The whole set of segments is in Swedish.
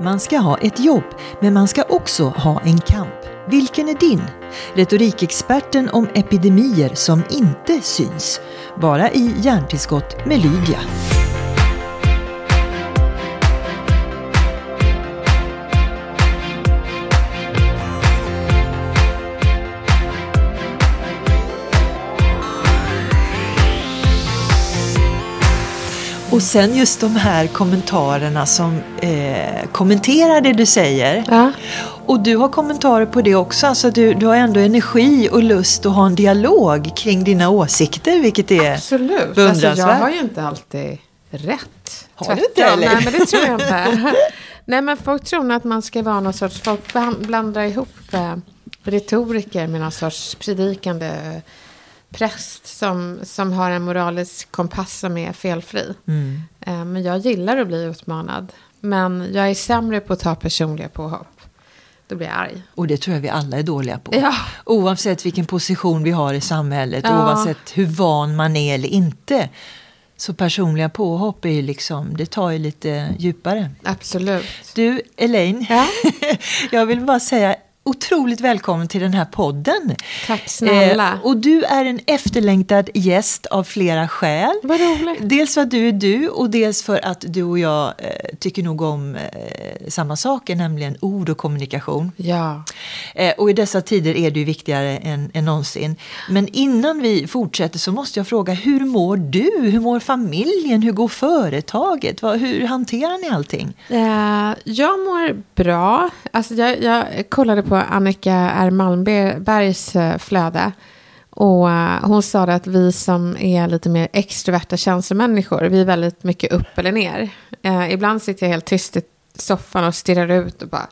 Man ska ha ett jobb, men man ska också ha en kamp. Vilken är din? Retorikexperten om epidemier som inte syns. Bara i Hjärntillskott med Lydia. Och sen just de här kommentarerna som eh, kommenterar det du säger. Ja. Och du har kommentarer på det också. Alltså du, du har ändå energi och lust att ha en dialog kring dina åsikter, vilket är Absolut. Alltså, beundransvärt. jag har ju inte alltid rätt. Har du inte, eller? Nej, men det tror jag inte. Nej, men folk tror nog att man ska vara någon sorts... Folk bland- blandar ihop eh, retoriker med någon sorts predikande präst som, som har en moralisk kompass som är felfri. Mm. Eh, men jag gillar att bli utmanad. Men jag är sämre på att ta personliga påhopp. Då blir jag arg. Och det tror jag vi alla är dåliga på. Ja. Oavsett vilken position vi har i samhället, Ja. oavsett hur van man är eller inte. Så personliga påhopp är ju liksom, det tar ju lite djupare. Absolut. Du, Elaine, Ja. jag vill bara säga otroligt välkommen till den här podden. Tack snälla. Eh, och du är en efterlängtad gäst av flera skäl. Vad roligt. Dels för att du är du och dels för att du och jag eh, tycker nog om eh, samma saker, nämligen ord och kommunikation. Ja. Eh, och i dessa tider är det ju viktigare än, än någonsin. Men innan vi fortsätter så måste jag fråga, hur mår du? Hur mår familjen? Hur går företaget? Vad, hur hanterar ni allting? Eh, jag mår bra. Alltså jag, jag kollade på Annika R. Malmbergs eh, flöde. Och eh, hon sa att vi som är lite mer extroverta känslomänniskor, vi är väldigt mycket upp eller ner. Eh, ibland sitter jag helt tyst i soffan och stirrar ut och bara,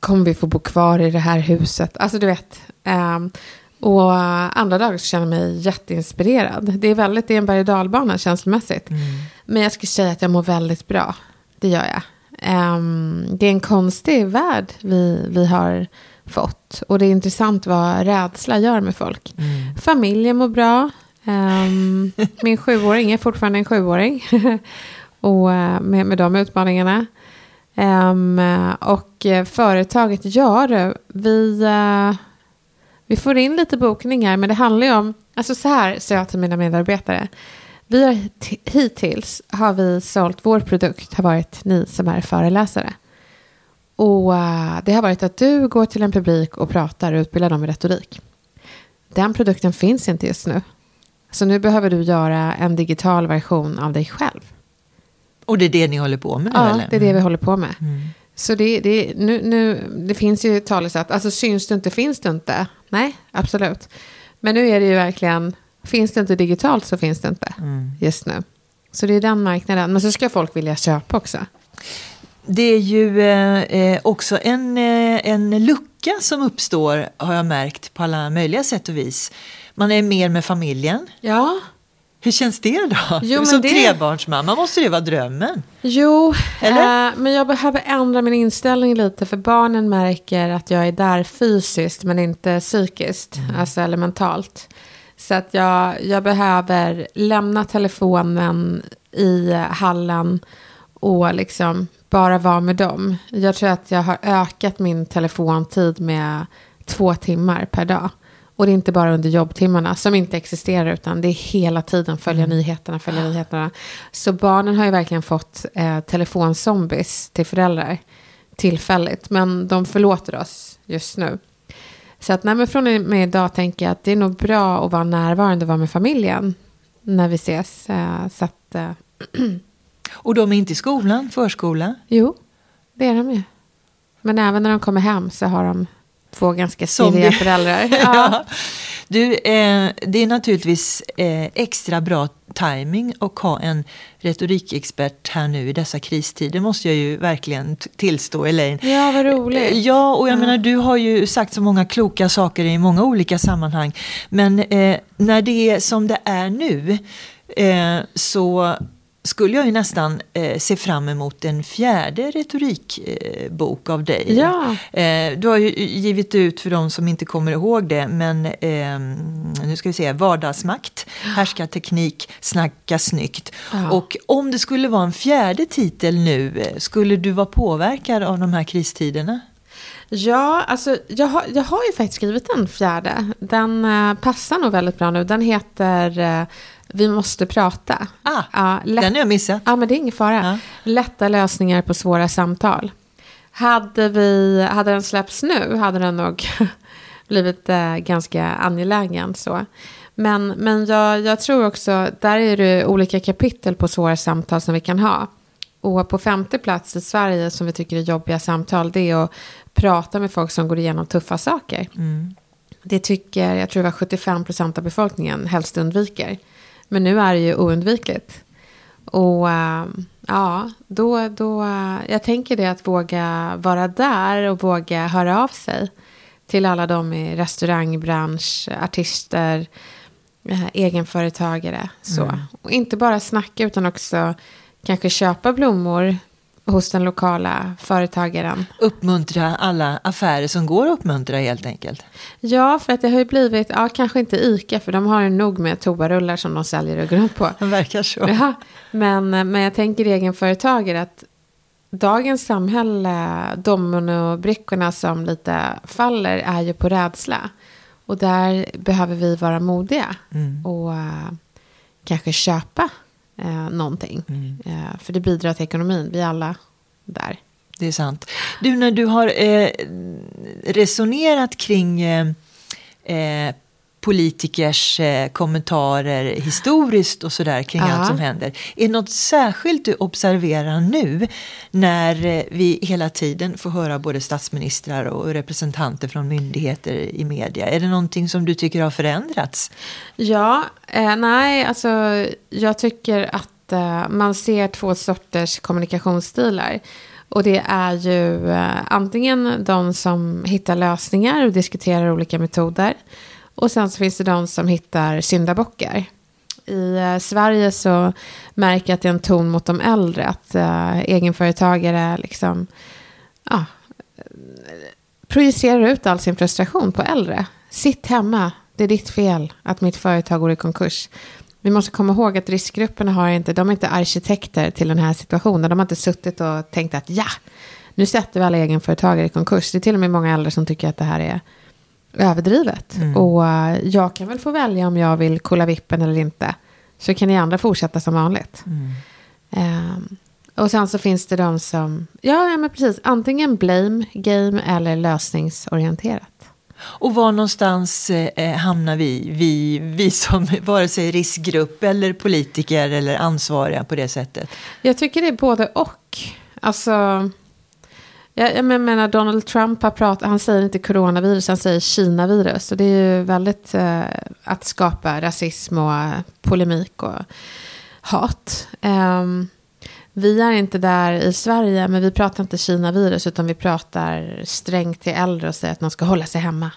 kommer vi få bo kvar i det här huset? Alltså du vet. ehm, och andra dagar så känner jag mig jätteinspirerad. Det är väldigt, det är en berg och dalbana känslomässigt. Men jag skulle säga att jag mår väldigt bra. Det gör jag. Ehm, det är en konstig värld vi, vi har fått. Och det är intressant vad rädsla gör med folk. Familjen mår bra. Ehm, min sjuåring är fortfarande en sjuåring. och eh, med, med de utmaningarna. Ehm, och eh, företaget gör det. Vi, eh, vi får in lite bokningar, men det handlar ju om... Alltså så här säger jag till mina medarbetare. Vi har, hittills har vi sålt, vår produkt har varit ni som är föreläsare. Och eh, det har varit att du går till en publik och pratar och utbildar dem i retorik. Den produkten finns inte just nu. Så nu behöver du göra en digital version av dig själv. Och det är det ni håller på med Ja, eller? det är det vi håller på med. Så det, det, nu, nu, det finns ju talesätt, alltså syns det inte finns det inte. Nej, absolut. Men nu är det ju verkligen, finns det inte digitalt så finns det inte just nu. Så det är den marknaden. Men så ska folk vilja köpa också. Det är ju eh, eh, också en, eh, en lucka som uppstår, har jag märkt, på alla möjliga sätt och vis. Man är mer med familjen. Ja, Hur känns det då? Jo, men Som det- trebarnsmamma måste det vara drömmen. Jo, Eller? eh, men jag behöver ändra min inställning lite för barnen märker att jag är där fysiskt men inte psykiskt, alltså eller mentalt. Så att jag, jag behöver lämna telefonen i hallen och liksom bara vara med dem. Jag tror att jag har ökat min telefontid med två timmar per dag. Och det är inte bara under jobbtimmarna som inte existerar utan det är hela tiden följa nyheterna, följa nyheterna. Så barnen har ju verkligen fått eh, telefonzombies till föräldrar tillfälligt. Men de förlåter oss just nu. Så att nej, från och med idag tänker jag att det är nog bra att vara närvarande och vara med familjen när vi ses. Eh, så att, eh, Och de är inte i skolan, förskola. jo, det är de ju. Men även när de kommer hem så har de två ganska stiliga föräldrar. Ja. Ja. Du, eh, det är naturligtvis eh, extra bra timing att ha en retorikexpert här nu i dessa kristider, måste jag ju verkligen tillstå, Elaine. ja, vad roligt. Ja, och jag menar du har ju sagt så många kloka saker i många olika sammanhang. Men eh, när det är som det är nu eh, så, skulle jag ju nästan eh, se fram emot en fjärde retorikbok eh, av dig. Ja. Eh, du har ju givit ut, för de som inte kommer ihåg det, men eh, nu ska vi se, Vardagsmakt, Härskarteknik, Snacka snyggt. Ja. Och om det skulle vara en fjärde titel nu, skulle du vara påverkad av de här kristiderna? Ja, alltså jag har, jag har ju faktiskt skrivit en fjärde. Den eh, passar nog väldigt bra nu. Den heter eh, Vi måste prata. Ah, Ja, lätt- Den har jag missat. Ja, men det är ingen fara. Ja. Lätta lösningar på svåra samtal. Hade, vi, hade den släppts nu hade den nog blivit eh, ganska angelägen. Så. Men, men jag, jag tror också, där är det olika kapitel på svåra samtal som vi kan ha. Och på femte plats i Sverige som vi tycker är jobbiga samtal, det är att prata med folk som går igenom tuffa saker. Det tycker, jag tror det var 75 procent av befolkningen helst undviker. Men nu är det ju oundvikligt. Och äh, ja, då, då, jag tänker det att våga vara där och våga höra av sig till alla de i restaurangbransch, artister, äh, egenföretagare. Så. Och inte bara snacka utan också kanske köpa blommor hos den lokala företagaren. Uppmuntra alla affärer som går att uppmuntra helt enkelt. Ja, för att det har ju blivit, ja kanske inte ICA för de har ju nog med toarullar som de säljer och går runt på. Det verkar så. Ja, men, men jag tänker egenföretagare att dagens samhälle, dominobrickorna som lite faller är ju på rädsla. Och där behöver vi vara modiga och eh, kanske köpa uh, någonting. Eh, för det bidrar till ekonomin, vi är alla där. Det är sant. Du, när du har eh, resonerat kring eh, eh, politikers eh, kommentarer historiskt och sådär kring Ja. allt som händer. Är det något särskilt du observerar nu när eh, vi hela tiden får höra både statsministrar och representanter från myndigheter i media? Är det någonting som du tycker har förändrats? Ja, eh, nej, alltså jag tycker att eh, man ser två sorters kommunikationsstilar. Och det är ju eh, antingen de som hittar lösningar och diskuterar olika metoder. Och sen så finns det de som hittar syndabockar. I eh, Sverige så märker jag att det är en ton mot de äldre. Att eh, egenföretagare liksom, ja, projicerar ut all sin frustration på äldre. Sitt hemma, det är ditt fel att mitt företag går i konkurs. Vi måste komma ihåg att riskgrupperna har inte, de är inte arkitekter till den här situationen. De har inte suttit och tänkt att ja, nu sätter vi alla egenföretagare i konkurs. Det är till och med många äldre som tycker att det här är överdrivet. Och eh, jag kan väl få välja om jag vill kolla vippen eller inte. Så kan ni andra fortsätta som vanligt. Ehm, och sen så finns det de som, ja, ja men precis, antingen blame game eller lösningsorienterat. Och var någonstans eh, hamnar vi, vi, vi som vare sig riskgrupp eller politiker eller ansvariga på det sättet? Jag tycker det är både och. Alltså, jag, jag menar Donald Trump har pratat, han säger inte coronavirus, han säger Kina-virus. Och det är ju väldigt eh, att skapa rasism och eh, polemik och hat. Ehm, vi är inte där i Sverige, men vi pratar inte Kina-virus, utan vi pratar strängt till äldre och säger att man ska hålla sig hemma.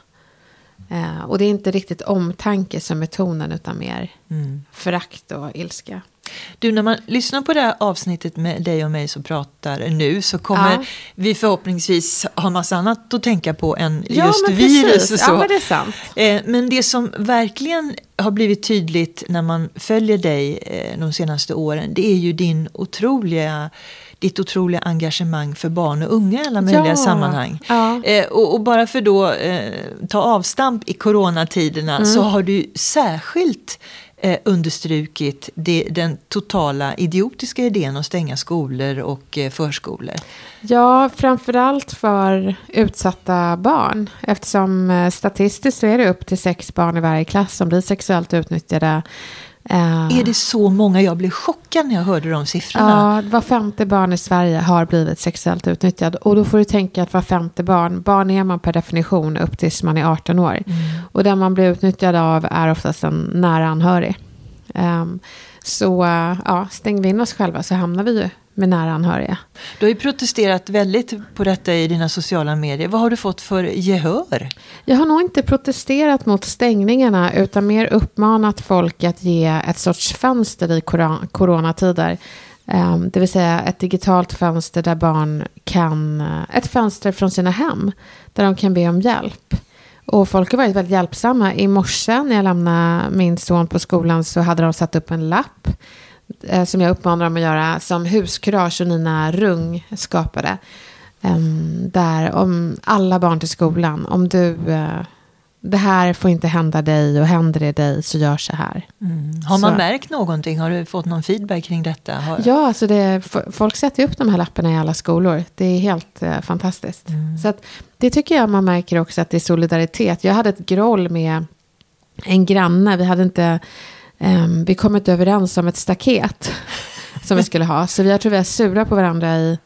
Eh, och det är inte riktigt omtanke som är tonen, utan mer förakt och ilska. Du, när man lyssnar på det här avsnittet med dig och mig som pratar nu så kommer Ja. vi förhoppningsvis ha massa annat att tänka på än Ja, just virus och så. Ja, men det är sant. Eh, Men det som verkligen har blivit tydligt när man följer dig eh, de senaste åren det är ju din otroliga ditt otroliga engagemang för barn och unga i alla möjliga Ja, sammanhang. ja. Eh, och, och bara för då eh, ta avstamp i coronatiderna Mm. så har du särskilt eh, understrukit det, den totala idiotiska idén att stänga skolor och eh, förskolor. Ja, framförallt för utsatta barn. Eftersom eh, statistiskt så är det upp till sex barn i varje klass som blir sexuellt utnyttjade. Eh, Är det så många? Jag blev chockad när jag hörde de siffrorna. Ja, var femte barn i Sverige har blivit sexuellt utnyttjad. Och då får du tänka att var femte barn, barn är man per definition upp tills man är 18 år. Och den man blir utnyttjad av är oftast en nära anhörig. Ehm, så eh, ja, stänger vi in oss själva så hamnar vi ju med nära anhöriga. Du har ju protesterat väldigt på detta i dina sociala medier. Vad har du fått för gehör? Jag har nog inte protesterat mot stängningarna utan mer uppmanat folk att ge ett sorts fönster i coronatider. Ehm, det vill säga ett digitalt fönster där barn kan, ett fönster från sina hem, där de kan be om hjälp. Och folk har varit väldigt hjälpsamma. I morse när jag lämnade min son på skolan så hade de satt upp en lapp som jag uppmanar dem att göra som huskurage och Nina Rung skapade. Där om alla barn till skolan, om du uh, det här får inte hända dig och händer det dig så gör så här. Mm. Har man så. märkt någonting? Har du fått någon feedback kring detta? Har... Ja, alltså det, folk sätter upp de här lapparna i alla skolor. Det är helt eh, fantastiskt. Mm. Så att, det tycker jag man märker också att det är solidaritet. Jag hade ett groll med en granne. Vi hade inte um, vi kommit överens om ett staket som vi skulle ha. Så jag tror vi är sura på varandra i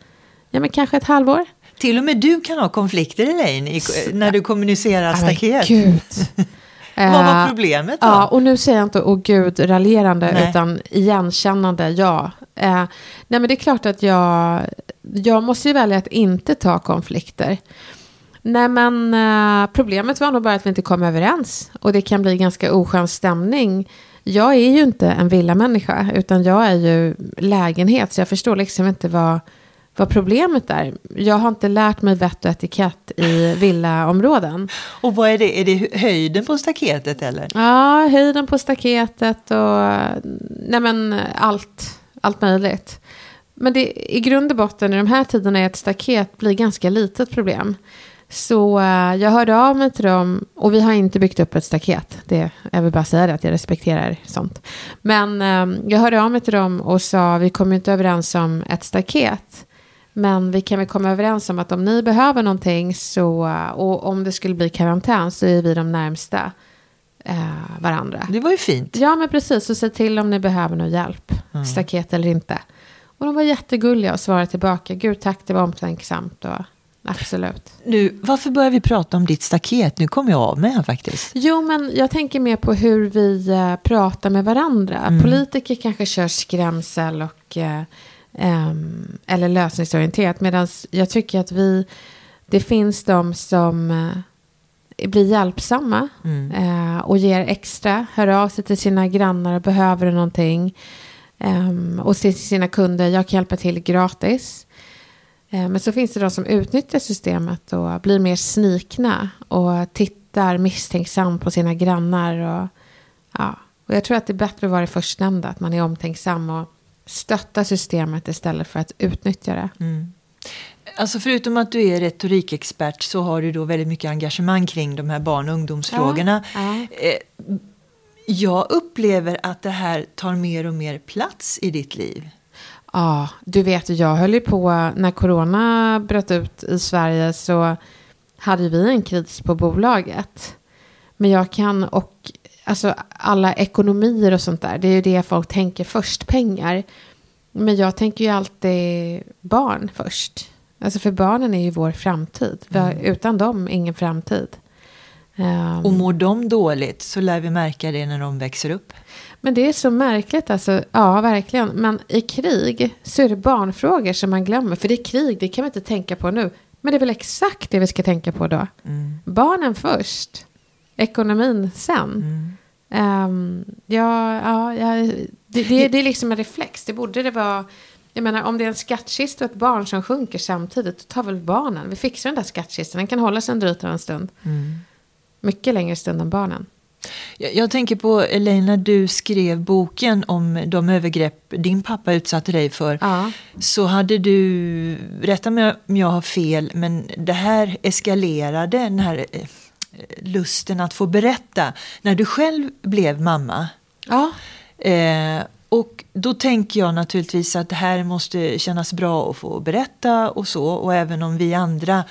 ja, men kanske ett halvår. Till och med du kan ha konflikter Elaine i, när du kommunicerar staket. Gud. Vad var eh, problemet då? Ja, och nu säger jag inte åh gud raljerande nej. utan igenkännande ja. Eh, nej men det är klart att jag, jag måste ju välja att inte ta konflikter. Nej men eh, problemet var nog bara att vi inte kom överens och det kan bli ganska oskön stämning. Jag är ju inte en villamänniska utan jag är ju lägenhet så jag förstår liksom inte vad vad problemet är. Jag har inte lärt mig vett och etikett i villaområden. Och vad är det? Är det höjden på staketet eller? Ja, höjden på staketet och nej men, allt, allt möjligt. Men det, i grund och botten i de här tiderna är ett staket blir ganska litet problem. Så uh, jag hörde av mig till dem och vi har inte byggt upp ett staket. Det, jag vill bara säga det att jag respekterar sånt. Men um, jag hörde av mig till dem och sa vi kommer inte överens om ett staket. Men vi kan väl komma överens om att om ni behöver någonting så, och om det skulle bli karantän så är vi de närmsta eh, varandra. Det var ju fint. Ja, men precis. Så se till om ni behöver någon hjälp, mm. staket eller inte. Och de var jättegulliga och svarade tillbaka. Gud tack, det var omtänksamt. Och, absolut. Nu, varför börjar vi prata om ditt staket? Nu kommer jag av mig här faktiskt. Jo, men jag tänker mer på hur vi eh, pratar med varandra. Mm. Politiker kanske kör skrämsel och eh, Um, eller lösningsorienterat. Medan jag tycker att vi, det finns de som uh, blir hjälpsamma mm. uh, och ger extra, hör av sig till sina grannar och behöver någonting. Um, och till sina kunder, jag kan hjälpa till gratis. Uh, men så finns det de som utnyttjar systemet och blir mer snikna och tittar misstänksamt på sina grannar. Och, ja. och jag tror att det är bättre att vara det förstnämnda, att man är omtänksam och stötta systemet istället för att utnyttja det. Mm. Alltså förutom att du är retorikexpert så har du då väldigt mycket engagemang kring de här barn och ungdomsfrågorna. Ja, ja. Eh, jag upplever att det här tar mer och mer plats i ditt liv. Ja, du vet, jag höll ju på när corona bröt ut i Sverige så hade vi en kris på bolaget. Men jag kan, och alltså alla ekonomier och sånt där, det är ju det folk tänker först, pengar. Men jag tänker ju alltid barn först. Alltså för barnen är ju vår framtid. Mm. Utan dem, ingen framtid. Um, och mår de dåligt så lär vi märka det när de växer upp. Men det är så märkligt, alltså, ja verkligen. Men i krig så är det barnfrågor som man glömmer. För det är krig, det kan man inte tänka på nu. Men det är väl exakt det vi ska tänka på då. Mm. Barnen först ekonomin sen. Mm. Um, ja, ja, ja det, det, det, är liksom en reflex. Det borde det vara. Jag menar, om det är en skattkista och ett barn som sjunker samtidigt, då tar väl barnen. Vi fixar den där skattkistan. Den kan hålla sig under ytan en stund. Mm. Mycket längre stund än barnen. Jag, jag tänker på när du skrev boken om de övergrepp din pappa utsatte dig för. Ja. Så hade du, rätta mig om jag har fel, men det här eskalerade, den här eh, lusten att få berätta när du själv blev mamma. Ja. Eh, och då tänker jag naturligtvis att det här måste kännas bra att få berätta och så. Och även om vi andra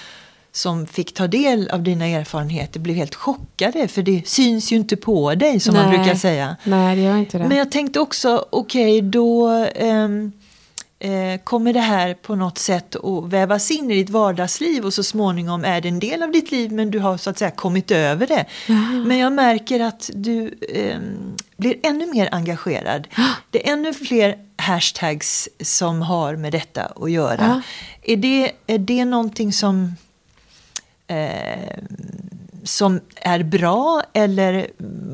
som fick ta del av dina erfarenheter blev helt chockade. För det syns ju inte på dig som Nej. man brukar säga. Nej, det gör inte det. Men jag tänkte också, okej okay, då... Um, eh, kommer det här på något sätt att vävas in i ditt vardagsliv och så småningom är det en del av ditt liv men du har så att säga kommit över det. Men jag märker att du eh, blir ännu mer engagerad. Det är ännu fler hashtags som har med detta att göra. Är, det, är det någonting som eh, som är bra eller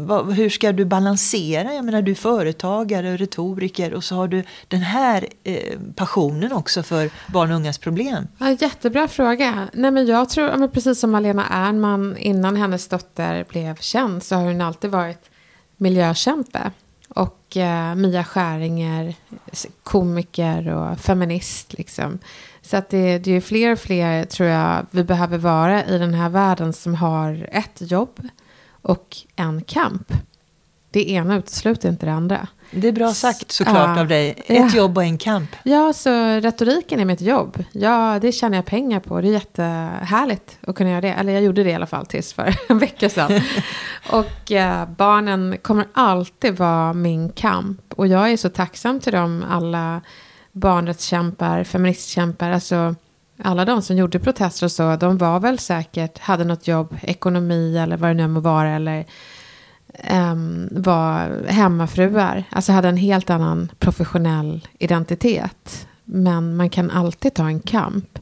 vad, hur ska du balansera? Jag menar du är företagare, och retoriker och så har du den här eh, passionen också för barn och ungas problem. Ja, jättebra fråga. Nej, men jag tror, men precis som Malena Ernman innan hennes dotter blev känd så har hon alltid varit miljökämpe. Och eh, Mia Skäringer, komiker och feminist. Liksom. Så att det, det är fler och fler, tror jag, vi behöver vara i den här världen som har ett jobb och en kamp. Det ena utesluter inte det andra. Det är bra sagt såklart ja, av dig. Ett ja. jobb och en kamp. Ja, så retoriken är mitt jobb. Ja, det tjänar jag pengar på. Det är jättehärligt att kunna göra det. Eller jag gjorde det i alla fall tills för en vecka sedan. och eh, barnen kommer alltid vara min kamp. Och jag är så tacksam till dem alla barnrättskämpar, feministkämpar, alltså alla de som gjorde protester och så, de var väl säkert, hade något jobb, ekonomi eller vad det nu må vara, eller um, var hemmafruar, alltså hade en helt annan professionell identitet. Men man kan alltid ta en kamp.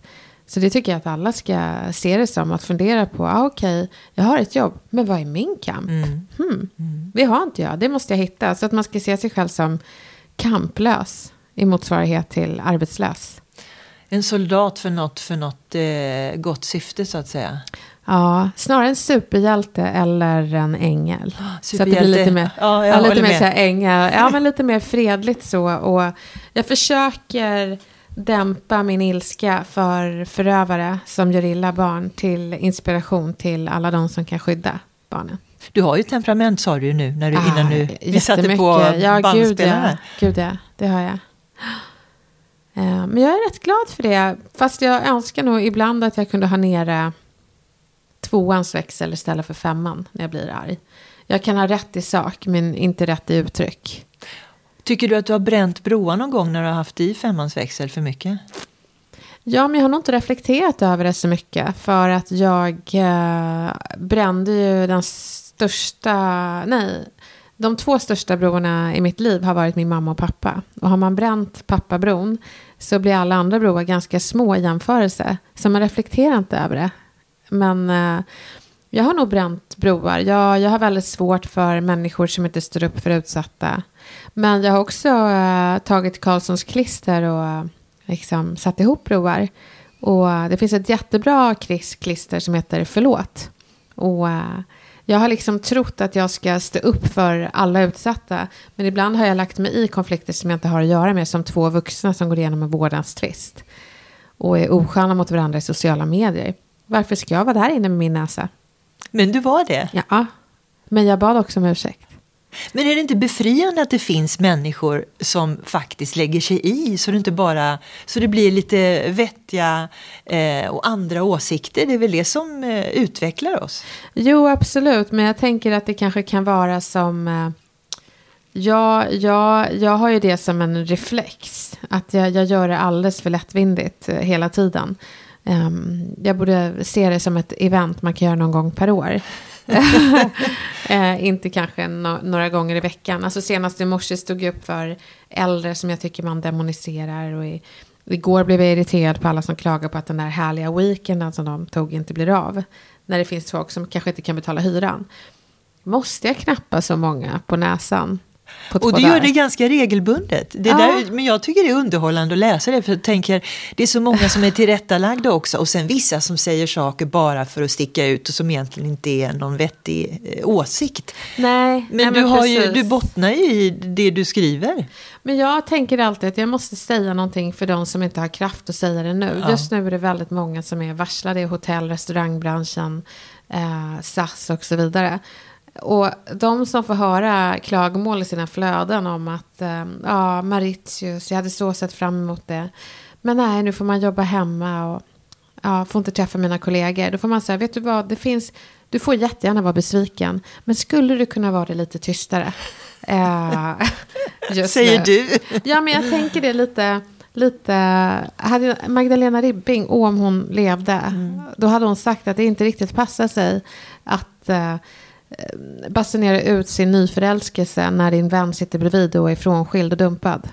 Så det tycker jag att alla ska se det som, att fundera på, ah, okej, okay, jag har ett jobb, men vad är min kamp? Mm. Hmm, mm. Det har inte jag, det måste jag hitta. Så att man ska se sig själv som kamplös i motsvarighet till arbetslös. En soldat för något, för något eh, gott syfte så att säga. Ja, snarare en superhjälte eller en ängel. Så att det blir lite mer, ja, ja, lite mer så ängel, ja, men lite mer fredligt så. Och jag försöker dämpa min ilska för förövare som gör illa barn till inspiration till alla de som kan skydda barnen. Du har ju temperament sa du ju nu när du, ah, innan du vi satte på ja, gud, ja, gud ja, det har jag. Eh, men jag är rätt glad för det. Fast jag önskar nog ibland att jag kunde ha nere tvåans växel istället för femman när jag blir arg. Jag kan ha rätt i sak men inte rätt i uttryck. Tycker du att du har bränt broar någon gång när du har haft i femmans växel för mycket? Ja, men jag har nog inte reflekterat över det så mycket. För att jag eh, brände ju den största, nej, de två största broarna i mitt liv har varit min mamma och pappa. Och har man bränt pappabron så blir alla andra broar ganska små i jämförelse. Så man reflekterar inte över det. Men eh, jag har nog bränt broar. Jag, jag har väldigt svårt för människor som inte står upp för utsatta. Men jag har också eh, tagit Karlssons klister och eh, liksom satt ihop broar. Och det finns ett jättebra klister som heter Förlåt. Och eh, jag har liksom trott att jag ska stå upp för alla utsatta. Men ibland har jag lagt mig i konflikter som jag inte har att göra med. Som två vuxna som går igenom en vårdnadstvist. Och är osköna mot varandra i sociala medier. Varför ska jag vara där inne med min näsa? Men du var det? Ja, men jag bad också om ursäkt. Men är det inte befriande att det finns människor som faktiskt lägger sig i så det inte bara så det blir lite vettiga eh, och andra åsikter? Det är väl det som eh, utvecklar oss? Jo, absolut, men jag tänker att det kanske kan vara som eh, Ja, ja, jag har ju det som en reflex. Att jag, jag gör det alldeles för lättvindigt eh, hela tiden. Um, jag borde se det som ett event man kan göra någon gång per år. eh, inte kanske no några gånger i veckan. Alltså senast i morse stod jag upp för äldre som jag tycker man demoniserar. Och i, igår blev jag irriterad på alla som klagar på att den där härliga weekenden som de tog inte blir av. När det finns folk som kanske inte kan betala hyran. Måste jag knappa så många på näsan? Och du gör det ganska regelbundet. Det ja. där, men jag tycker det är underhållande att läsa det. För jag tänker, det är så många som är tillrättalagda också. Och sen vissa som säger saker bara för att sticka ut och som egentligen inte är någon vettig eh, åsikt. Nej, men, nej, du, men har ju, du bottnar ju i det du skriver. Men jag tänker alltid att jag måste säga någonting för de som inte har kraft att säga det nu. Ja. Just nu är det väldigt många som är varslade i hotell, restaurangbranschen, eh, SAS och så vidare. Och de som får höra klagomål i sina flöden om att eh, ja, Mauritius, jag hade så sett fram emot det. Men nej, nu får man jobba hemma och ja, får inte träffa mina kollegor. Då får man säga, vet du vad, det finns, du får jättegärna vara besviken. Men skulle du kunna vara det lite tystare? Eh, Säger nu. du? Ja, men jag tänker det lite, lite... Hade Magdalena Ribbing, om hon levde, mm. då hade hon sagt att det inte riktigt passar sig att eh, basunera ut sin nyförälskelse när din vän sitter bredvid och är frånskild och dumpad.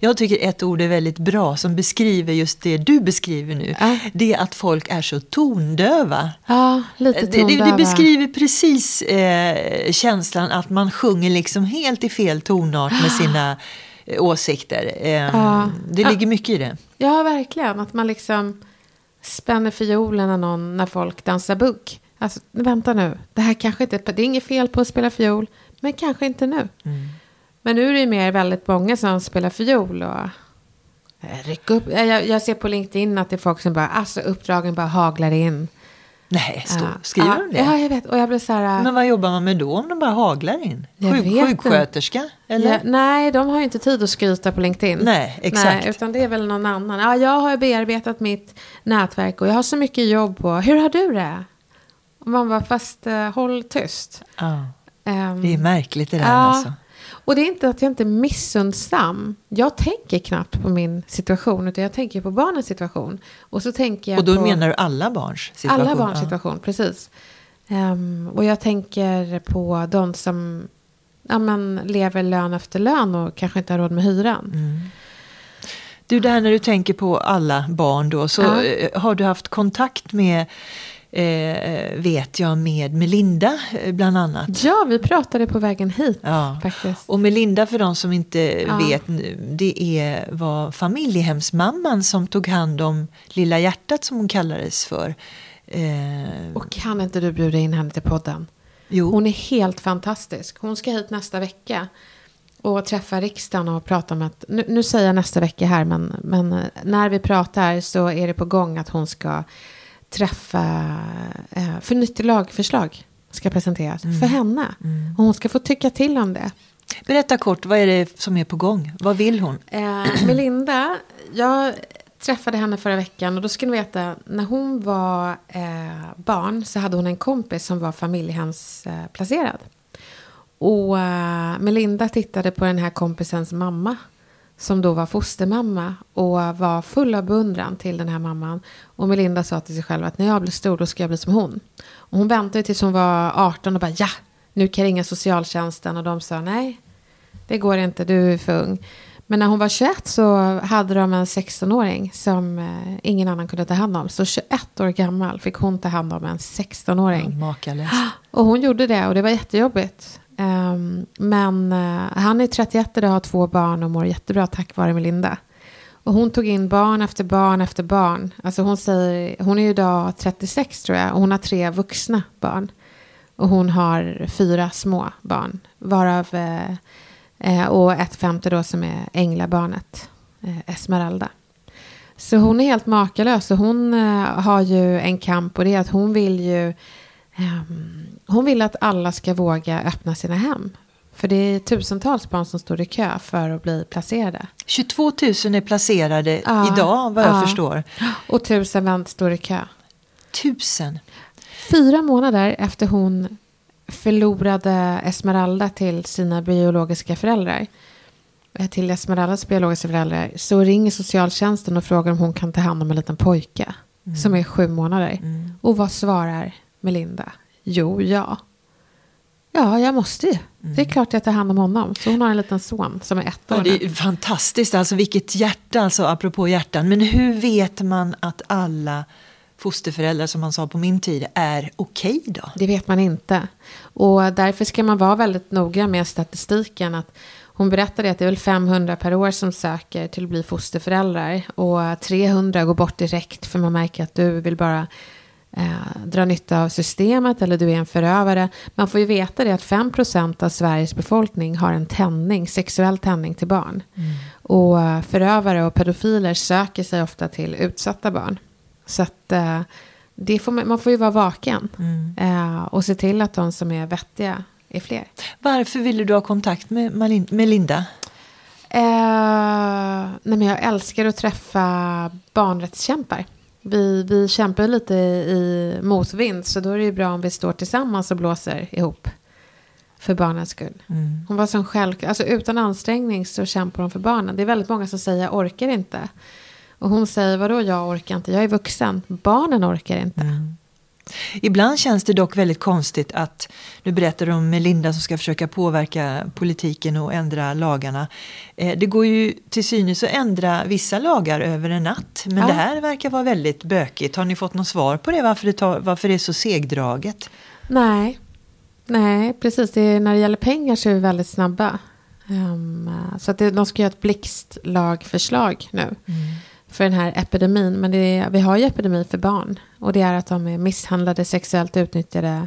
Jag tycker ett ord är väldigt bra som beskriver just det du beskriver nu. Ja. Det är att folk är så tondöva. Ja, lite tondöva. Det, det beskriver precis eh, känslan att man sjunger liksom helt i fel tonart med sina eh, åsikter. Eh, ja. Det ligger mycket i det. Ja, verkligen. Att man liksom spänner fiolen när, någon, när folk dansar bugg. Alltså, vänta nu. Det här kanske inte... Det är inget fel på att spela fiol, men kanske inte nu. Mm. Men nu är det ju mer väldigt många som spelar fiol och eh, ryck upp. Jag, jag ser på LinkedIn att det är folk som bara, alltså uppdragen bara haglar in. Nej, stå, uh, skriver uh, de det? Ja, jag vet. Och jag blir så här, Men vad jobbar man med då om de bara haglar in? Sjuk, sjuksköterska? Eller? Ja, nej, de har ju inte tid att skryta på LinkedIn. Nej, exakt. Nej, utan det är väl någon annan. Ja, jag har bearbetat mitt nätverk och jag har så mycket jobb på. Hur har du det? Man bara, fast uh, håll tyst. Ja. Um, det är märkligt det där alltså. Och det är inte att jag inte är missundsam. Jag tänker knappt på min situation, utan jag tänker på barnens situation. Och så tänker jag Och då på menar du alla barns situation? Alla barns situation, ja. precis. Um, och jag tänker på de som ja, men, lever lön efter lön och kanske inte har råd med hyran. Mm. Du, det här när du tänker på alla barn då, så ja. Eh, har du haft kontakt med eh, vet jag med Melinda eh, bland annat. Ja, vi pratade på vägen hit ja. faktiskt. Och Melinda för de som inte ja. vet det är, var familjehemsmamman som tog hand om Lilla hjärtat som hon kallades för. Eh, och kan inte du bjuda in henne till podden? Jo. Hon är helt fantastisk. Hon ska hit nästa vecka och träffa riksdagen och prata om att, nu, nu säger jag nästa vecka här, men, men eh, när vi pratar så är det på gång att hon ska träffa, eh, för nytt lagförslag ska presenteras mm. för henne. Mm. Och hon ska få tycka till om det. Berätta kort, vad är det som är på gång? Vad vill hon? Eh, Melinda, jag träffade henne förra veckan och då ska ni veta, när hon var eh, barn så hade hon en kompis som var familjehemsplacerad. Och eh, Melinda tittade på den här kompisens mamma som då var fostermamma och var full av beundran till den här mamman. Och Melinda sa till sig själv att när jag blir stor då ska jag bli som hon. Och hon väntade tills hon var 18 och bara ja, nu kan jag ringa socialtjänsten och de sa nej, det går inte, du är för ung. Men när hon var 21 så hade de en 16-åring som eh, ingen annan kunde ta hand om. Så 21 år gammal fick hon ta hand om en 16-åring. Ja, och hon gjorde det och det var jättejobbigt. Um, men uh, han är 31 och har två barn och mår jättebra tack vare Melinda. Och hon tog in barn efter barn efter barn. Alltså hon, säger, hon är idag 36 tror jag och hon har tre vuxna barn. Och hon har fyra små barn. Varav, eh, eh och ett femte då som är änglabarnet, eh, Esmeralda. Så hon är helt makalös och hon har ju en kamp och det är att hon vill ju ehm, hon vill att alla ska våga öppna sina hem. För det är tusentals barn som står i kö för att bli placerade. 22 000 är placerade ja, idag vad jag ja. förstår. Och tusen står i kö. Tusen? Fyra månader efter hon förlorade Esmeralda till sina biologiska föräldrar. Eh, till Esmeraldas biologiska föräldrar. Så ringer socialtjänsten och frågar om hon kan ta hand om en liten pojke. Mm. Som är sju månader. Mm. Och vad svarar Melinda? Jo, ja. Ja, jag måste ju. Mm. Det är klart jag tar hand om honom. Så hon har en liten son som är ett år. Ja, det är fantastiskt, alltså vilket hjärta, alltså apropå hjärtan. Men hur vet man att alla fosterföräldrar, som man sa på min tid, är okej okay då? Det vet man inte. Och därför ska man vara väldigt noga med statistiken. Att hon berättade att det är väl 500 per år som söker till att bli fosterföräldrar. Och 300 går bort direkt för man märker att du vill bara eh, drar nytta av systemet eller du är en förövare. Man får ju veta det att 5% av Sveriges befolkning har en tändning, sexuell tändning till barn. Mm. Och eh, förövare och pedofiler söker sig ofta till utsatta barn. Så att eh, det får man, man, får ju vara vaken mm. eh, och se till att de som är vettiga är fler. Varför ville du ha kontakt med, med Linda? Eh, nej men jag älskar att träffa barnrättskämpar vi, vi kämpar lite i motvind så då är det ju bra om vi står tillsammans och blåser ihop. för barnens skull. Mm. Hon var som själv, alltså utan ansträngning så kämpar hon för barnen. Det är väldigt många som säger jag orkar inte. Och hon säger vadå jag orkar inte, jag är vuxen, barnen orkar inte. Mm. Ibland känns det dock väldigt konstigt att, nu berättar du om Melinda som ska försöka påverka politiken och ändra lagarna. Eh, det går ju till synes att ändra vissa lagar över en natt, men Ja. det här verkar vara väldigt bökigt. Har ni fått något svar på det, varför det, tar, varför det är så segdraget? Nej, nej precis. Det är, när det gäller pengar så är vi väldigt snabba. Ehm, så att det, de ska göra ett blixtlagförslag nu för den här epidemin. Men det är, vi har ju epidemi för barn. Och det är att de är misshandlade, sexuellt utnyttjade,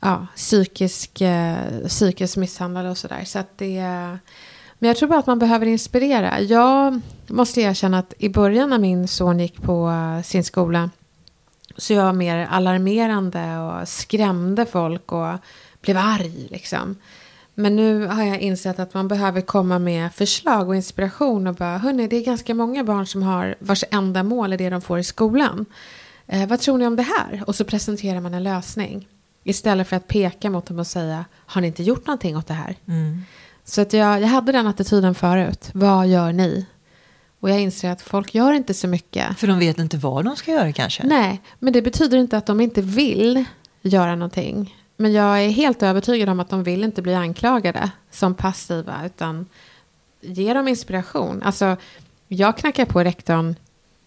ja, psykisk, eh, psykiskt misshandlade och sådär. Så att det är... Men jag tror bara att man behöver inspirera. Jag måste erkänna att i början när min son gick på eh, sin skola så jag var mer alarmerande och skrämde folk och blev arg liksom. Men nu har jag insett att man behöver komma med förslag och inspiration och bara, hörni, det är ganska många barn som har vars enda mål är det de får i skolan. Eh, vad tror ni om det här? Och så presenterar man en lösning. Istället för att peka mot dem och säga, har ni inte gjort någonting åt det här? Mm. Så att jag, jag hade den attityden förut. Vad gör ni? Och jag inser att folk gör inte så mycket. För de vet inte vad de ska göra kanske? Nej, men det betyder inte att de inte vill göra någonting. Men jag är helt övertygad om att de vill inte bli anklagade som passiva, utan ge dem inspiration. Alltså, jag knackade på rektorn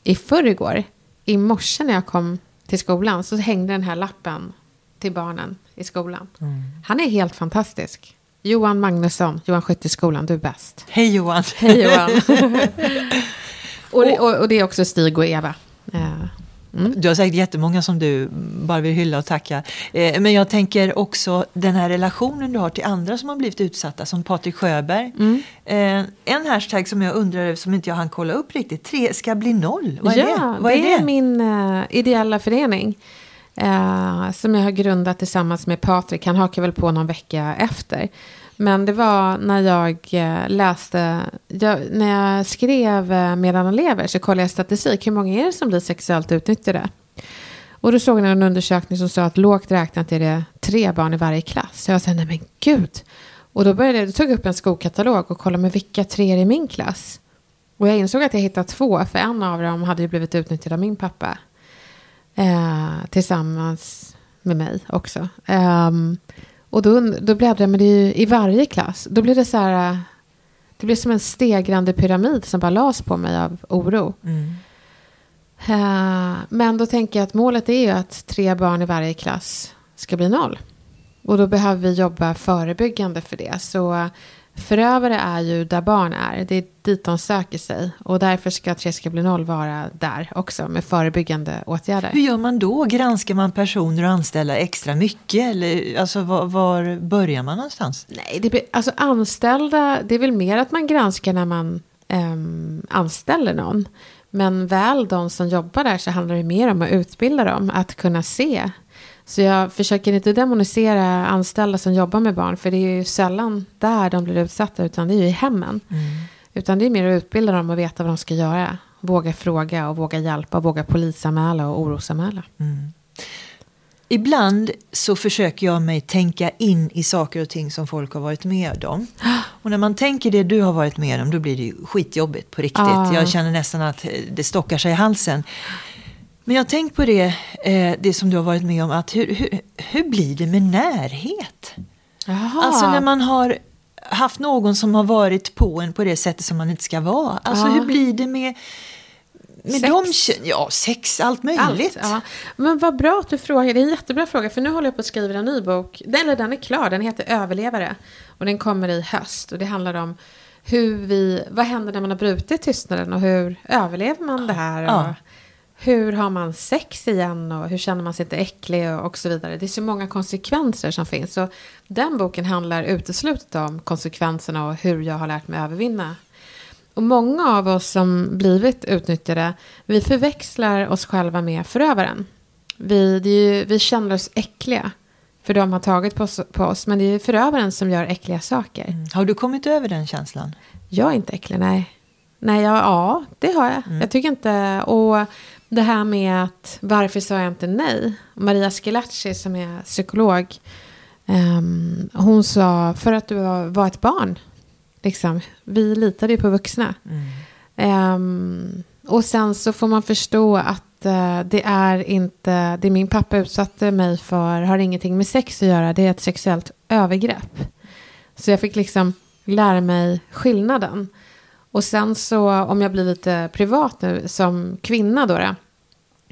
i förrgår. I morse när jag kom till skolan så hängde den här lappen till barnen i skolan. Han är helt fantastisk. Johan Magnusson, Johan Skytteskolan, du är bäst. Hej Johan! Hej Johan. och, det, och, och det är också Stig och Eva. Eh, Mm. Du har säkert jättemånga som du bara vill hylla och tacka. Eh, men jag tänker också den här relationen du har till andra som har blivit utsatta, som Patrik Sjöberg. Mm. Eh, en hashtag som jag undrar över, som inte jag hann kolla upp riktigt, tre ska bli noll. Vad är ja, det? Vad det är är min eh, ideella förening. som jag har grundat tillsammans med Patrik. Han hakar väl på någon vecka efter. Men det var när jag eh, läste, jag, när jag skrev eh, Medan han lever så kollade jag statistik. Hur många är det som blir sexuellt utnyttjade? Och då såg jag en undersökning som sa att lågt räknat är det tre barn i varje klass. Så jag sa, nej men gud. Och då började då tog jag upp en skokatalog och kollade med vilka tre är i min klass. Och jag insåg att jag hittade två, för en av dem hade ju blivit utnyttjad av min pappa. Eh, tillsammans med mig också. Ehm, och då, då bläddrade jag, men det är ju i varje klass. Då blev det så här, eh, det blev som en stegrande pyramid som bara lades på mig av oro. Mm. Eh, men då tänker jag att målet är ju att tre barn i varje klass ska bli noll. Och då behöver vi jobba förebyggande för det. Så förövare är ju där barn är. Det är dit de söker sig. Och därför ska tre ska bli noll vara där också med förebyggande åtgärder. Hur gör man då? Granskar man personer och anställer extra mycket? Eller, alltså, var, var börjar man någonstans? Nej, det, alltså anställda, det är väl mer att man granskar när man ehm, anställer någon. Men väl de som jobbar där så handlar det mer om att utbilda dem, att kunna se. Så jag försöker inte demonisera anställda som jobbar med barn, för det är ju sällan där de blir utsatta, utan det är ju i hemmen. Utan det är mer att utbilda dem och veta vad de ska göra. Våga fråga och våga hjälpa, våga polisanmäla och orosanmäla. Ibland så försöker jag mig tänka in i saker och ting som folk har varit med om. Och när man tänker det du har varit med om då blir det ju skitjobbigt på riktigt. Ah. Jag känner nästan att det stockar sig i halsen. Men jag tänkt på det, eh, det som du har varit med om. att hur, hur, hur blir det med närhet? Jaha. Alltså när man har haft någon som har varit på en på det sättet som man inte ska vara. Alltså Ja. hur blir det med, med Sex. de Ja, sex, allt möjligt. Allt, ja. Men vad bra att du frågar. Det är en jättebra fråga. För nu håller jag på att skriva en ny bok. Den, eller den är klar. Den heter Överlevare. Och den kommer i höst. Och det handlar om hur vi, vad händer när man har brutit tystnaden och hur överlever man det här? Ja. Hur har man sex igen och hur känner man sig inte äcklig och, och så vidare. Det är så många konsekvenser som finns. Så den boken handlar uteslutet om konsekvenserna och hur jag har lärt mig övervinna och många av oss som blivit utnyttjade, vi förväxlar oss själva med förövaren. Vi, ju, vi känner oss äckliga, för de har tagit på oss, på oss, men det är förövaren som gör äckliga saker. Mm. Har du kommit över den känslan? Jag är inte äcklig, nej. Nej, jag, ja, det har jag. Jag tycker inte... Och det här med att varför sa jag inte nej? Maria Schillaci som är psykolog Um, hon sa, för att du var ett barn. Liksom, vi litade ju på vuxna. Mm. Um, och sen så får man förstå att uh, det är inte, det min pappa utsatte mig för har ingenting med sex att göra. Det är ett sexuellt övergrepp. Så jag fick liksom lära mig skillnaden. Och sen så, om jag blir lite privat nu, som kvinna då, då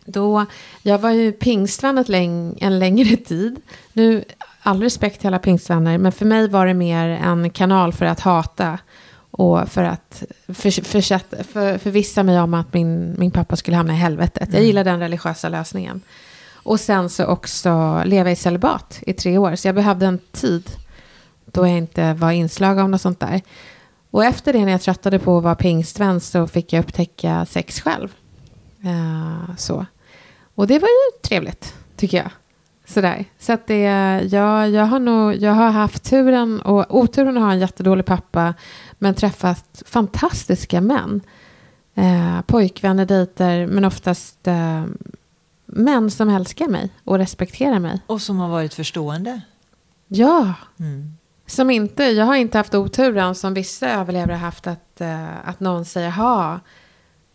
då, jag var ju pingstvän läng, en längre tid. Nu, all respekt till alla pingstvänner, men för mig var det mer en kanal för att hata och för att för, för, för, förvissa mig om att min, min pappa skulle hamna i helvetet. Jag mm. gillar den religiösa lösningen. Och sen så också leva i celibat i tre år. Så jag behövde en tid då jag inte var inslag av något sånt där. Och efter det när jag tröttade på att vara pingstvän så fick jag upptäcka sex själv. Uh, så. Och det var ju trevligt, tycker jag. Sådär. Så att det, ja, jag, har nog, jag har haft turen och oturen att ha en jättedålig pappa men träffat fantastiska män. Eh, pojkvänner, dejter, men oftast eh, män som älskar mig och respekterar mig. Och som har varit förstående. Ja. Mm. Som inte, jag har inte haft oturen som vissa överlevare haft att, uh, att någon säger ha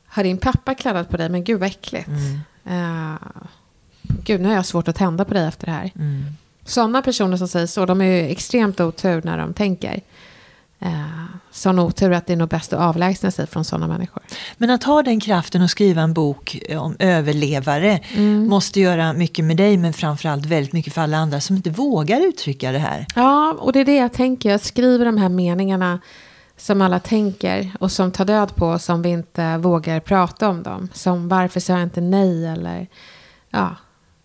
har din pappa kladdat på dig men gud vad äckligt. Mm. Uh, gud nu har jag svårt att tända på dig efter det här. Mm. Sådana personer som säger så de är ju extremt otur när de tänker. Uh, sån otur att det är nog bäst att avlägsna sig från sådana människor. Men att ha den kraften att skriva en bok om överlevare mm. måste göra mycket med dig men framförallt väldigt mycket för alla andra som inte vågar uttrycka det här. Ja, och det är det jag tänker. Jag skriver de här meningarna som alla tänker och som tar död på oss om vi inte vågar prata om dem. Som varför sa jag inte nej eller ja,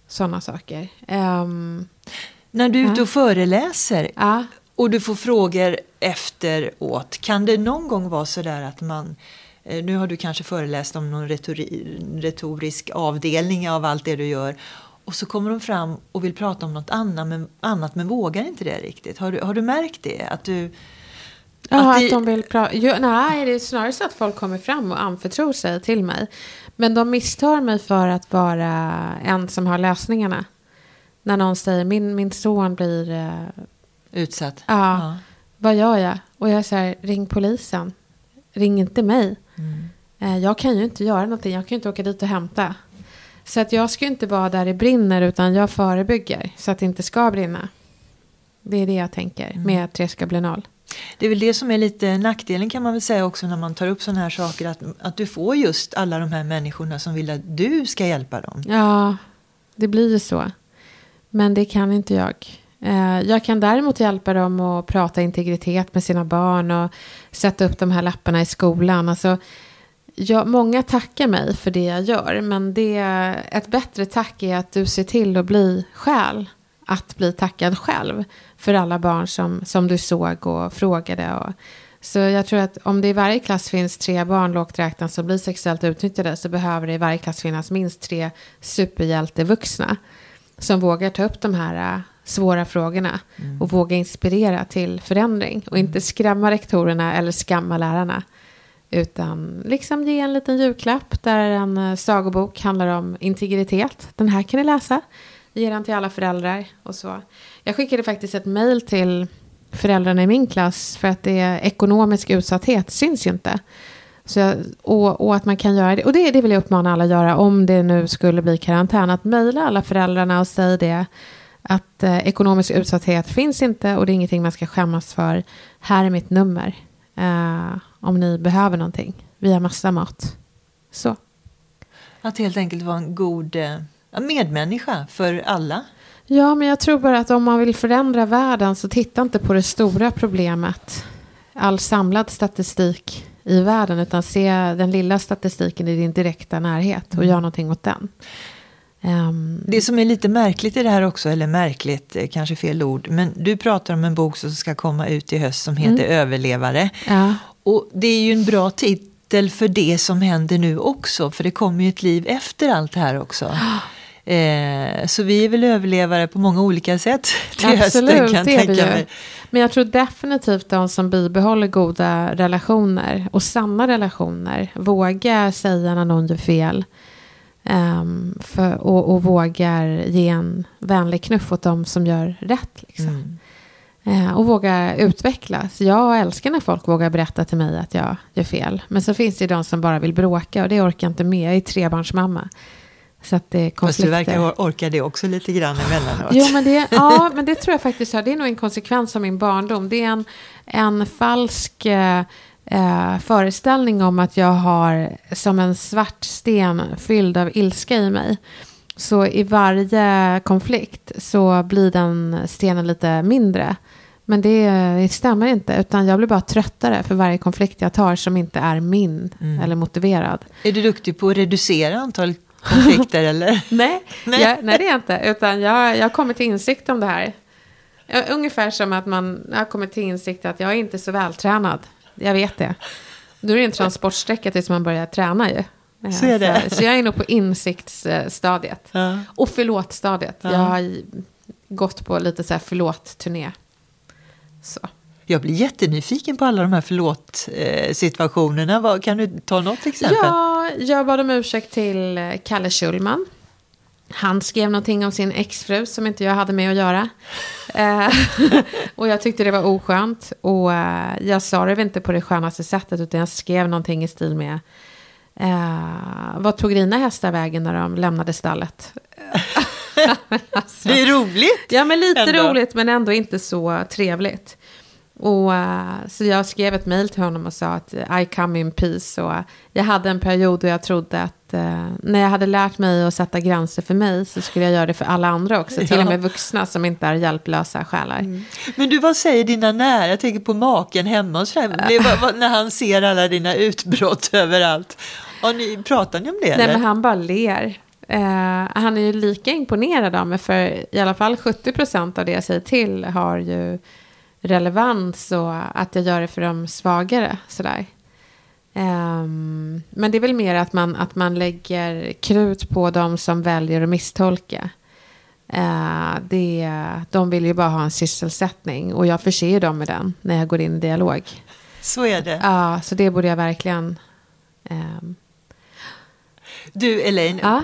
sådana saker. Um, När du är ute och föreläser ja. Och du får frågor efteråt, kan det någon gång vara så där att man eh, nu har du kanske föreläst om någon retorisk avdelning av allt det du gör och så kommer de fram och vill prata om något annat men, annat, men vågar inte det riktigt. Har du, har du märkt det? Att du, Ja, att, att de vill prata. Nej, det är snarare så att folk kommer fram och anförtror sig till mig. Men de misstar mig för att vara en som har lösningarna. När någon säger min, min son blir... Utsatt? Ja, ja. Vad gör jag? Och jag säger ring polisen. Ring inte mig. Mm. Uh, jag kan ju inte göra någonting. Jag kan ju inte åka dit och hämta. Så att jag ska inte vara där det brinner utan jag förebygger så att det inte ska brinna. Det är det jag tänker mm. med att tre ska bli noll. Det är väl det som är lite nackdelen kan man väl säga också när man tar upp sådana här saker. Att, att du får just alla de här människorna som vill att du ska hjälpa dem. Ja, det blir ju så. Men det kan inte jag. Eh, jag kan däremot hjälpa dem att prata integritet med sina barn och sätta upp de här lapparna i skolan. Alltså, jag, många tackar mig för det jag gör, men det, ett bättre tack är att du ser till att bli själ att bli tackad själv för alla barn som, som du såg och frågade. Och, så jag tror att om det i varje klass finns tre barn lågt räknat som blir sexuellt utnyttjade så behöver det i varje klass finnas minst tre superhjältevuxna som vågar ta upp de här svåra frågorna mm. och våga inspirera till förändring och inte skrämma rektorerna eller skamma lärarna. Utan liksom ge en liten julklapp där en äh, sagobok handlar om integritet. Den här kan ni läsa. Ge den till alla föräldrar och så. Jag skickade faktiskt ett mejl till föräldrarna i min klass för att det är ekonomisk utsatthet syns ju inte. Så jag, och, och, att man kan göra det. Och det, det vill jag uppmana alla att göra om det nu skulle bli karantän. Att mejla alla föräldrarna och säga det. Att eh, ekonomisk utsatthet finns inte och det är ingenting man ska skämmas för. Här är mitt nummer. Eh, om ni behöver någonting. Vi har massa mat. Så. Att helt enkelt vara en god eh, medmänniska för alla. Ja, men jag tror bara att om man vill förändra världen så titta inte på det stora problemet. All samlad statistik i världen utan se den lilla statistiken i din direkta närhet och mm. gör någonting åt den. Um, det som är lite märkligt i det här också, eller märkligt, kanske fel ord, men du pratar om en bok som ska komma ut i höst som heter mm. Överlevare. Ja. Och det är ju en bra titel för det som händer nu också, för det kommer ju ett liv efter allt det här också. Eh, så vi är väl överlevare på många olika sätt till Absolut, hösten kan är vi ju. Men jag tror definitivt de som bibehåller goda relationer och sanna relationer, våga säga när någon gör fel. Um, för, och, och vågar ge en vänlig knuff åt dem som gör rätt. Liksom. Mm. Uh, och våga utvecklas. Jag älskar när folk vågar berätta till mig att jag gör fel. Men så finns det ju de som bara vill bråka och det orkar jag inte med. Jag är trebarnsmamma. Så att det är konflikter. Fast du verkar orka det också lite grann emellanåt. Jo, men det, ja, men det tror jag faktiskt. Det är nog en konsekvens av min barndom. Det är en, en falsk eh, eh, föreställning om att jag har som en svart sten fylld av ilska i mig. Så i varje konflikt så blir den stenen lite mindre. Men det, det, stämmer inte, utan jag blir bara tröttare för varje konflikt jag tar som inte är min mm. eller motiverad. Är du duktig på att reducera antalet konflikter eller? nej, nej. Jag, nej, det är jag inte, utan jag, jag har kommit till insikt om det här. Ungefär som att man har kommit till insikt att jag är inte så vältränad jag vet det. Då är det en transportsträcka tills man börjar träna ju. Så är det. Så, så jag är nog på insiktsstadiet. Ja. Och förlåt-stadiet. Ja. Jag har gått på lite så här förlåt-turné. Så. Jag blir jättenyfiken på alla de här förlåt-situationerna. Kan du ta något exempel? Ja, jag bad om ursäkt till Kalle Schulman. Han skrev någonting om sin exfru som inte jag hade med att göra. Eh, och jag tyckte det var oskönt. Och eh, jag sa det inte på det skönaste sättet utan jag skrev någonting i stil med eh, Vad tog dina hästar vägen när de lämnade stallet? alltså, det är roligt. Ja, men lite ändå. roligt men ändå inte så trevligt. Och, uh, så jag skrev ett mejl till honom och sa att I come in peace. Och, uh, jag hade en period då jag trodde att uh, när jag hade lärt mig att sätta gränser för mig så skulle jag göra det för alla andra också. Ja. Till och med vuxna som inte är hjälplösa själar. Mm. Men du, vad säger dina nära? Jag tänker på maken hemma och sådär. när han ser alla dina utbrott överallt. Och ni, pratar ni om det? Nej, eller? men han bara ler. han är ju lika imponerad av mig för i alla fall 70 procent av det jag säger till har ju relevans och att jag gör det för de svagare. Sådär. Um, men det är väl mer att man, att man lägger krut på de som väljer att misstolka. Uh, det, de vill ju bara ha en sysselsättning och jag förser dem med den när jag går in i dialog. Så är det. Ja, uh, så det borde jag verkligen... Um... Du Elaine, uh?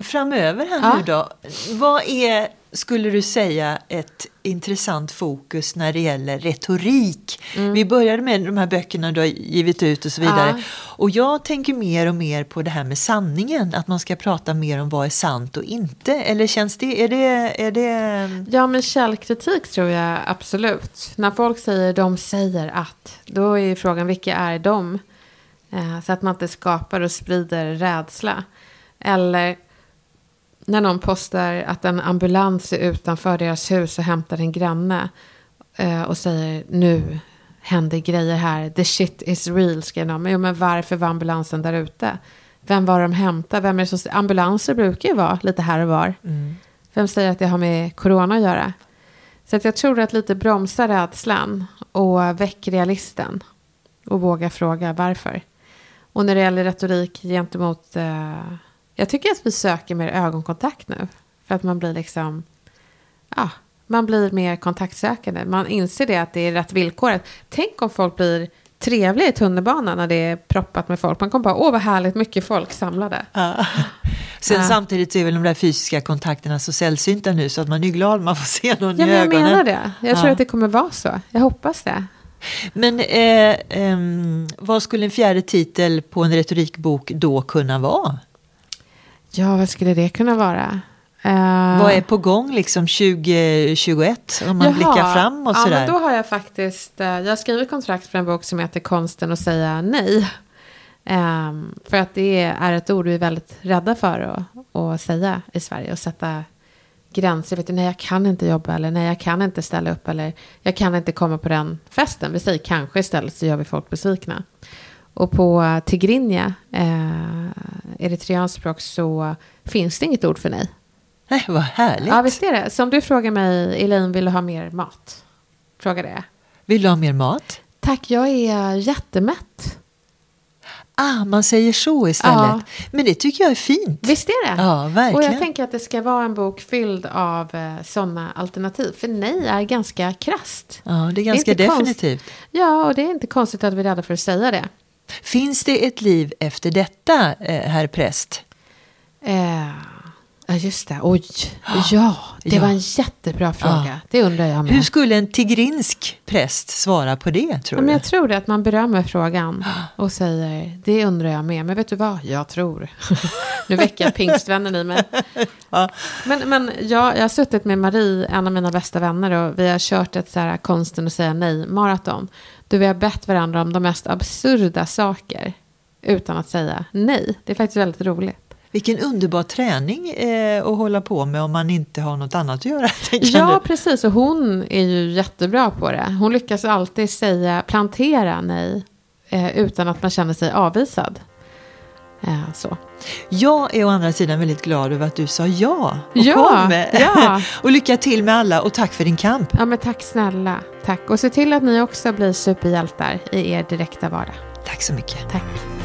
Framöver här nu då, vad är skulle du säga ett intressant fokus när det gäller retorik? Mm. Vi började med de här böckerna du har givit ut och så vidare. Ja. Och jag tänker mer och mer på det här med sanningen, att man ska prata mer om vad är sant och inte. Eller känns det, är det... Är det... Ja, men källkritik tror jag absolut. När folk säger de säger att, då är frågan vilka är de? Eh, så att man inte skapar och sprider rädsla. Eller när någon postar att en ambulans är utanför deras hus och hämtar en granne eh, och säger nu händer grejer här, the shit is real, skrev någon. Men, jo, men varför var ambulansen där ute? Vem var de hämtade? Vem är som, ambulanser brukar ju vara lite här och var. Mm. Vem säger att det har med corona att göra? Så att jag tror att lite bromsa rädslan och väck realisten. Och våga fråga varför. Och när det gäller retorik gentemot eh, jag tycker att vi söker mer ögonkontakt nu. För att man blir liksom, ja, man blir mer kontaktsökande. Man inser det att det är rätt villkoret. Tänk om folk blir trevliga i tunnelbanan när det är proppat med folk. Man kommer bara, åh vad härligt, mycket folk samlade. Ja. Sen ja. samtidigt är väl de där fysiska kontakterna så sällsynta nu så att man är glad man får se någon ja, i ögonen. Jag menar det. Jag tror att det kommer vara så. Jag hoppas det. Men eh, eh, vad skulle en fjärde titel på en retorikbok då kunna vara? Ja, vad skulle det kunna vara? Uh, vad är på gång liksom 2021 om man jaha, blickar framåt ja, sådär? Men då har jag faktiskt, uh, jag har skrivit kontrakt för en bok som heter Konsten att säga nej. Um, för att det är ett ord vi är väldigt rädda för att, att säga i Sverige och sätta gränser. Vet du, nej, jag kan inte jobba eller nej, jag kan inte ställa upp eller jag kan inte komma på den festen. Vi säger kanske istället så gör vi folk besvikna. Och på tigrinja, eh, eritreanskt språk, så finns det inget ord för nej. Nej, vad härligt. Ja, visst är det. Så om du frågar mig, Elaine, vill du ha mer mat? Fråga det. Vill du ha mer mat? Tack, jag är jättemätt. Ah, man säger så istället. Ja. Men det tycker jag är fint. Visst är det? Ja, verkligen. Och jag tänker att det ska vara en bok fylld av eh, sådana alternativ. För nej är ganska krast. Ja, det är ganska det är definitivt. Ja, och det är inte konstigt att vi är rädda för att säga det. Finns det ett liv efter detta, eh, herr präst? Eh, ja, just det. Oj, ja, det Ja. var en jättebra fråga. Ja. Det undrar jag med. Hur skulle en tigrinsk präst svara på det, tror Ja, men du? jag tror det, att man berömmer frågan och säger det undrar jag med. Men vet du vad? Jag tror. nu väcker jag pingstvännen i mig. Men, men jag, jag har suttit med Marie, en av mina bästa vänner, och vi har kört ett så här konsten att säga nej-maraton. Då vi har bett varandra om de mest absurda saker utan att säga nej. Det är faktiskt väldigt roligt. Vilken underbar träning eh, att hålla på med om man inte har något annat att göra. Ja, jag. precis. Och hon är ju jättebra på det. Hon lyckas alltid säga, plantera nej eh, utan att man känner sig avvisad. Eh, så. Jag är å andra sidan väldigt glad över att du sa ja och Ja, kom. ja. och lycka till med alla och tack för din kamp. Ja, men tack snälla. Tack. Och se till att ni också blir superhjältar i er direkta vardag. Tack så mycket. Tack.